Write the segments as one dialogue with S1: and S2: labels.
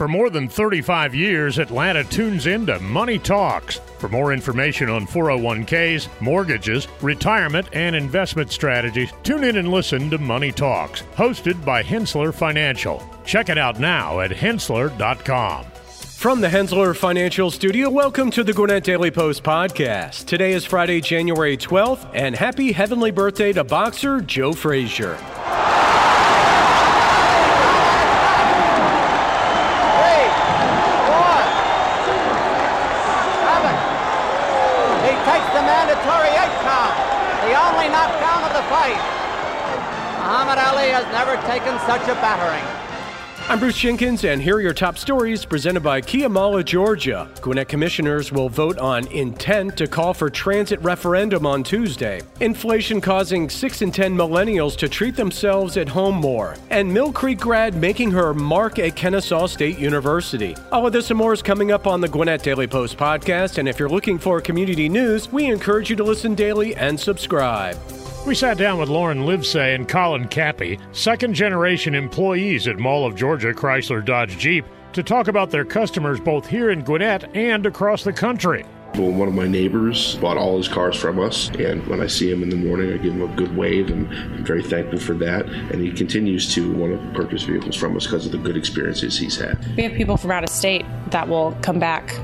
S1: For more than 35 years, Atlanta tunes into Money Talks. For more information on 401ks, mortgages, retirement, and investment strategies, tune in and listen to Money Talks, hosted by Henssler Financial. Check it out now at henssler.com.
S2: From the Henssler Financial Studio, welcome to the Gwinnett Daily Post podcast. Today is Friday, January 12th, and happy heavenly birthday to boxer Joe Frazier.
S3: Never taken such a battering.
S2: I'm Bruce Jenkins, and here are your top stories presented by Kia Mall of, Georgia. Gwinnett commissioners will vote on intent to call for transit referendum on Tuesday. Inflation causing 6 in 10 millennials to treat themselves at home more. And Mill Creek grad making her mark at Kennesaw State University. All of this and more is coming up on the Gwinnett Daily Post podcast, and if you're looking for community news, we encourage you to listen daily and subscribe.
S1: We sat down with Lauren Livesay and Colin Cappy, second generation employees at Mall of Georgia Chrysler Dodge Jeep, to talk about their customers both here in Gwinnett and across the country.
S4: Well, one of my neighbors bought all his cars from us, and when I see him in the morning, I give him a good wave, and I'm very thankful for that. And he continues to want to purchase vehicles from us because of the good experiences he's had.
S5: We have people from out of state that will come back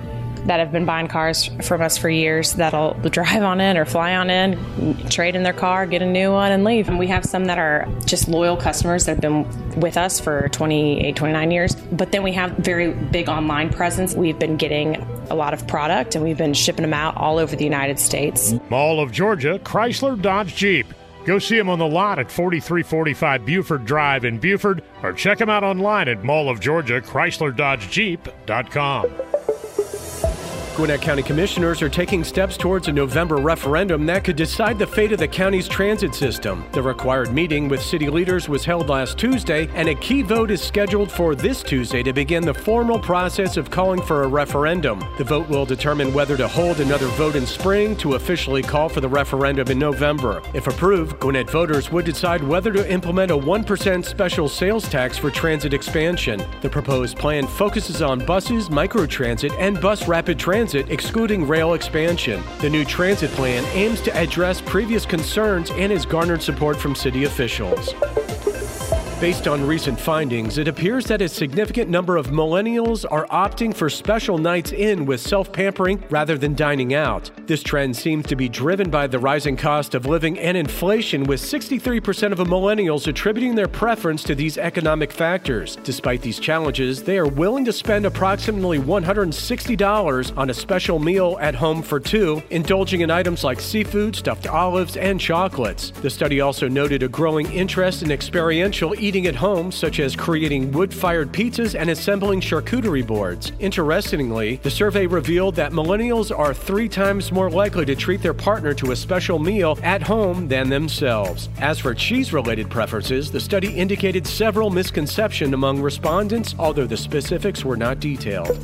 S5: that have been buying cars from us for years that'll drive on in or fly on in, trade in their car, get a new one, and leave. And we have some that are just loyal customers that have been with us for 28, 29 years. But then we have very big online presence. We've been getting a lot of product and we've been shipping them out all over the United States.
S1: Mall of Georgia, Chrysler Dodge Jeep. Go see them on the lot at 4345 Buford Drive in Buford or check them out online at Mall of Georgia, Chrysler Dodge Jeep.com.
S2: Gwinnett County Commissioners are taking steps towards a November referendum that could decide the fate of the county's transit system. The required meeting with city leaders was held last Tuesday, and a key vote is scheduled for this Tuesday to begin the formal process of calling for a referendum. The vote will determine whether to hold another vote in spring to officially call for the referendum in November. If approved, Gwinnett voters would decide whether to implement a 1% special sales tax for transit expansion. The proposed plan focuses on buses, microtransit, and bus rapid transit transit, excluding rail expansion. The new transit plan aims to address previous concerns and has garnered support from city officials. Based on recent findings, it appears that a significant number of millennials are opting for special nights in with self pampering rather than dining out. This trend seems to be driven by the rising cost of living and inflation, with 63% of millennials attributing their preference to these economic factors. Despite these challenges, they are willing to spend approximately $160 on a special meal at home for two, indulging in items like seafood, stuffed olives, and chocolates. The study also noted a growing interest in experiential eating at home, such as creating wood fired pizzas and assembling charcuterie boards. Interestingly, the survey revealed that millennials are three times more likely to treat their partner to a special meal at home than themselves. As for cheese related preferences, the study indicated several misconceptions among respondents, although the specifics were not detailed.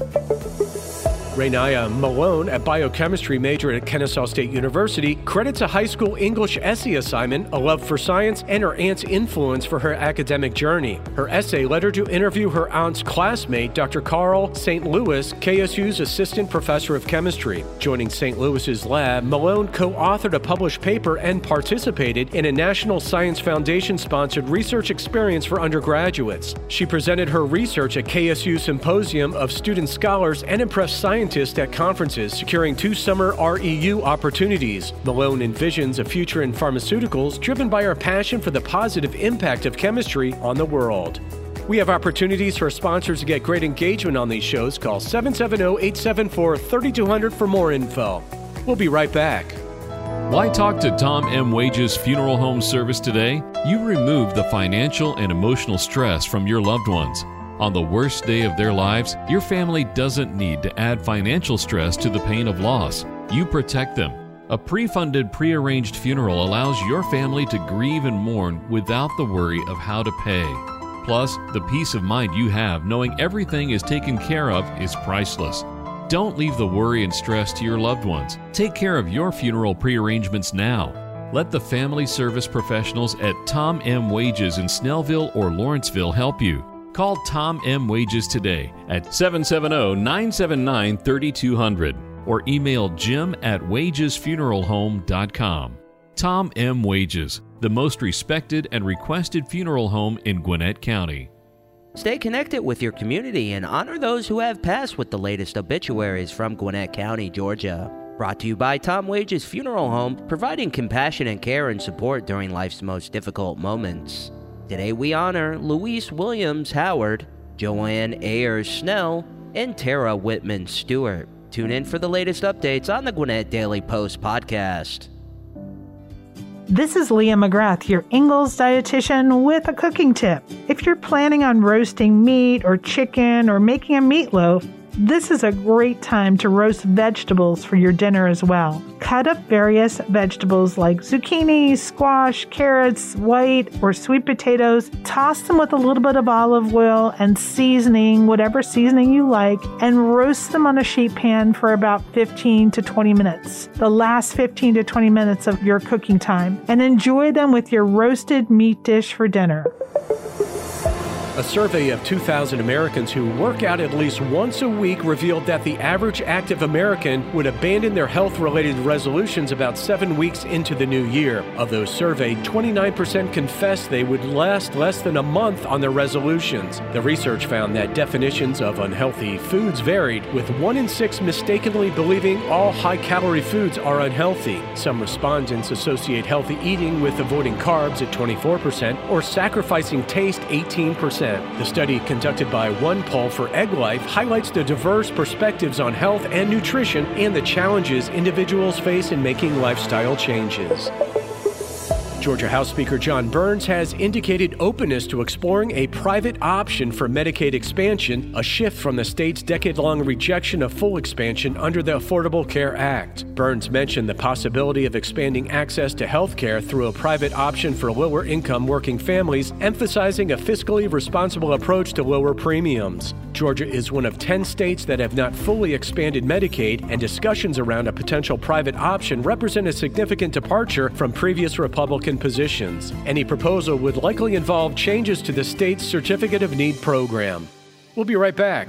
S2: Rainaya Malone, a biochemistry major at Kennesaw State University, credits a high school English essay assignment, a love for science, and her aunt's influence for her academic journey. Her essay led her to interview her aunt's classmate, Dr. Carl St. Louis, KSU's assistant professor of chemistry. Joining St. Louis's lab, Malone co authored a published paper and participated in a National Science Foundation sponsored research experience for undergraduates. She presented her research at KSU Symposium of Student Scholars and impressed science at conferences, securing two summer REU opportunities. Malone envisions a future in pharmaceuticals driven by our passion for the positive impact of chemistry on the world. We have opportunities for sponsors to get great engagement on these shows. Call 770 874 3200 for more info. We'll be right back.
S6: Why talk to Tom M. Wages Funeral Home Service today? You remove the financial and emotional stress from your loved ones. On the worst day of their lives, your family doesn't need to add financial stress to the pain of loss. You protect them. A pre funded, pre arranged funeral allows your family to grieve and mourn without the worry of how to pay. Plus, the peace of mind you have knowing everything is taken care of is priceless. Don't leave the worry and stress to your loved ones. Take care of your funeral pre-arrangements now. Let the family service professionals at Tom M. Wages in Snellville or Lawrenceville help you. Call Tom M. Wages today at 770 979 3200 or email jim at wagesfuneralhome.com. Tom M. Wages, the most respected and requested funeral home in Gwinnett County.
S7: Stay connected with your community and honor those who have passed with the latest obituaries from Gwinnett County, Georgia. Brought to you by Tom Wages Funeral Home, providing compassionate care and support during life's most difficult moments. Today we honor Louise Williams Howard, Joanne Ayers Snell, and Tara Whitman Stewart. Tune in for the latest updates on the Gwinnett Daily Post podcast.
S8: This is Leah McGrath, your Ingles dietitian, with a cooking tip. If you're planning on roasting meat or chicken or making a meatloaf, this is a great time to roast vegetables for your dinner as well. Cut up various vegetables like zucchini, squash, carrots, white or sweet potatoes. Toss them with a little bit of olive oil and seasoning, whatever seasoning you like, and roast them on a sheet pan for about 15 to 20 minutes. The last 15 to 20 minutes of your cooking time. And enjoy them with your roasted meat dish for dinner.
S2: A survey of 2,000 Americans who work out at least once a week revealed that the average active American would abandon their health related resolutions about seven weeks into the new year. Of those surveyed, 29% confessed they would last less than a month on their resolutions. The research found that definitions of unhealthy foods varied, with one in six mistakenly believing all high calorie foods are unhealthy. Some respondents associate healthy eating with avoiding carbs at 24% or sacrificing taste 18%. The study conducted by OnePoll for Egglife highlights the diverse perspectives on health and nutrition and the challenges individuals face in making lifestyle changes. Georgia House Speaker Jon Burns has indicated openness to exploring a private option for Medicaid expansion, a shift from the state's decade long rejection of full expansion under the Affordable Care Act. Burns mentioned the possibility of expanding access to health care through a private option for lower income working families, emphasizing a fiscally responsible approach to lower premiums. Georgia is one of 10 states that have not fully expanded Medicaid, and discussions around a potential private option represent a significant departure from previous Republican positions. Any proposal would likely involve changes to the state's Certificate of Need program. We'll be right back.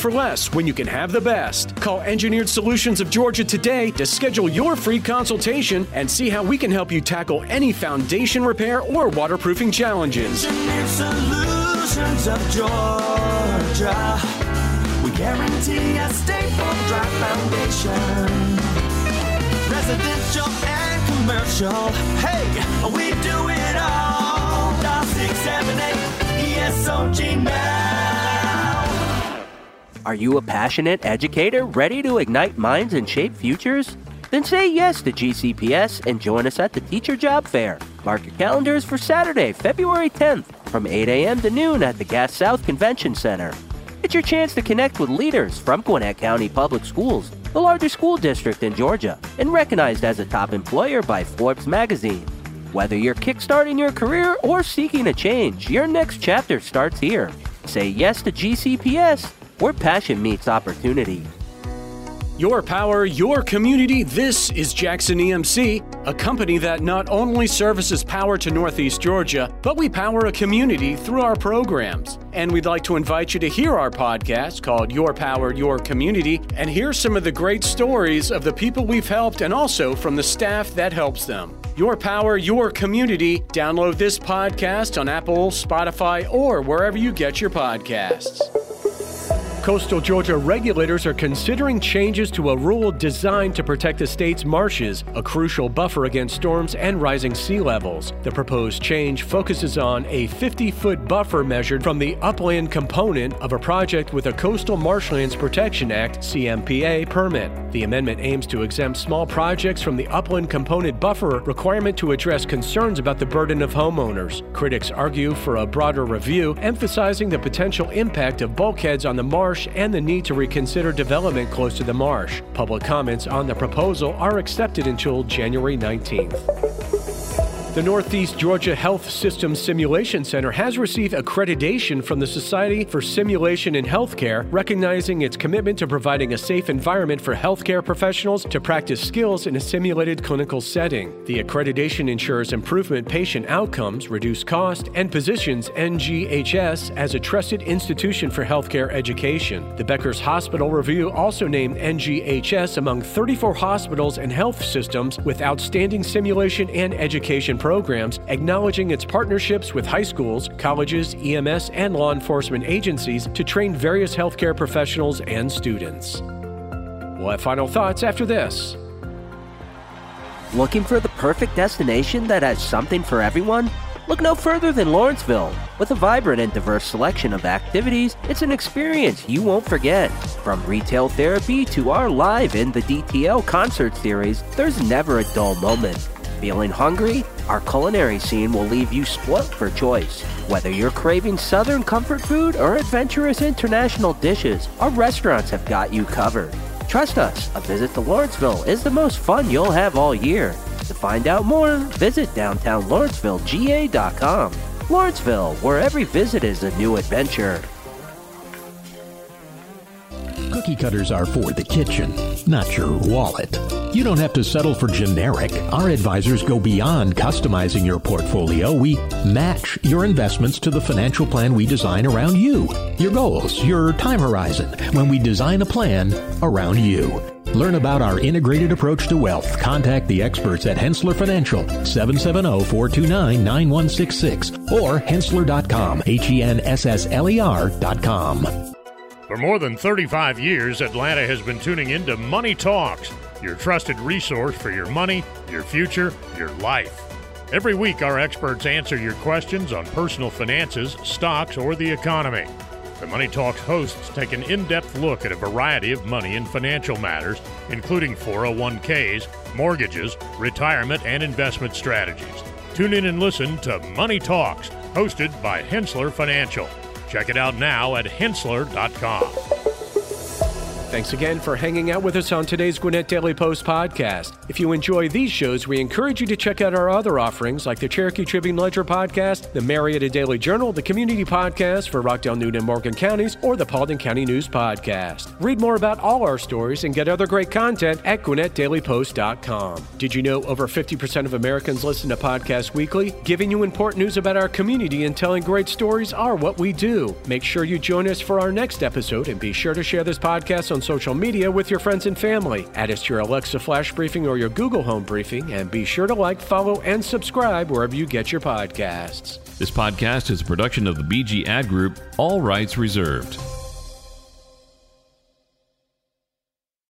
S2: for less when you can have the best? Call Engineered Solutions of Georgia today to schedule your free consultation and see how we can help you tackle any foundation repair or waterproofing challenges.
S9: Engineered Solutions of Georgia. We guarantee a stable, dry foundation. Residential and commercial. Hey, we do it all. Dial 678 ESOG now.
S7: Are you a passionate educator ready to ignite minds and shape futures? Then say yes to GCPS and join us at the Teacher Job Fair. Mark your calendars for Saturday, February 10th from 8 a.m. to noon at the Gas South Convention Center. It's your chance to connect with leaders from Gwinnett County Public Schools, the largest school district in Georgia, and recognized as a top employer by Forbes magazine. Whether you're kickstarting your career or seeking a change, your next chapter starts here. Say yes to GCPS, where passion meets opportunity.
S2: Your power, your community. This is Jackson EMC, a company that not only services power to Northeast Georgia, but we power a community through our programs. And we'd like to invite you to hear our podcast called Your Power, Your Community, and hear some of the great stories of the people we've helped and also from the staff that helps them. Your Power, Your Community. Download this podcast on Apple, Spotify, or wherever you get your podcasts. Coastal Georgia regulators are considering changes to a rule designed to protect the state's marshes, a crucial buffer against storms and rising sea levels. The proposed change focuses on a 50 foot buffer measured from the upland component of a project with a Coastal Marshlands Protection Act CMPA permit. The amendment aims to exempt small projects from the upland component buffer requirement to address concerns about the burden of homeowners. Critics argue for a broader review, emphasizing the potential impact of bulkheads on the marsh and the need to reconsider development close to the marsh. Public comments on the proposal are accepted until January 19th. The Northeast Georgia Health Systems Simulation Center has received accreditation from the Society for Simulation in Healthcare, recognizing its commitment to providing a safe environment for healthcare professionals to practice skills in a simulated clinical setting. The accreditation ensures improvement patient outcomes, reduced cost, and positions NGHS as a trusted institution for healthcare education. The Becker's Hospital Review also named NGHS among 34 hospitals and health systems with outstanding simulation and education programs, acknowledging its partnerships with high schools, colleges, EMS, and law enforcement agencies to train various healthcare professionals and students. We'll have final thoughts after this.
S7: Looking for the perfect destination that has something for everyone? Look no further than Lawrenceville. With a vibrant and diverse selection of activities, it's an experience you won't forget. From retail therapy to our live in the DTL concert series, there's never a dull moment. Feeling hungry? Our culinary scene will leave you spoilt for choice. Whether you're craving southern comfort food or adventurous international dishes, our restaurants have got you covered. Trust us, a visit to Lawrenceville is the most fun you'll have all year. To find out more, visit downtownlawrencevillega.com. Lawrenceville, where every visit is a new adventure.
S10: Cookie cutters are for the kitchen, not your wallet. You don't have to settle for generic. Our advisors go beyond customizing your portfolio. We match your investments to the financial plan we design around you, your goals, your time horizon, when we design a plan around you. Learn about our integrated approach to wealth. Contact the experts at Henssler Financial, 770-429-9166 or henssler.com, H-E-N-S-S-L-E-R.com.
S1: For more than 35 years, Atlanta has been tuning into Money Talks, your trusted resource for your money, your future, your life. Every week, our experts answer your questions on personal finances, stocks, or the economy. The Money Talks hosts take an in depth look at a variety of money and financial matters, including 401ks, mortgages, retirement, and investment strategies. Tune in and listen to Money Talks, hosted by Henssler Financial. Check it out now at henssler.com.
S2: Thanks again for hanging out with us on today's Gwinnett Daily Post podcast. If you enjoy these shows, we encourage you to check out our other offerings like the Cherokee Tribune Ledger podcast, the Marietta Daily Journal, the Community Podcast for Rockdale, Newton, and Morgan counties, or the Paulding County News Podcast. Read more about all our stories and get other great content at GwinnettDailyPost.com. Did you know over 50% of Americans listen to podcasts weekly? Giving you important news about our community and telling great stories are what we do. Make sure you join us for our next episode and be sure to share this podcast on social media with your friends and family. Add us to your Alexa Flash Briefing or your Google Home Briefing, and be sure to like, follow, and subscribe wherever you get your podcasts.
S6: This podcast is a production of the BG Ad Group, all rights reserved.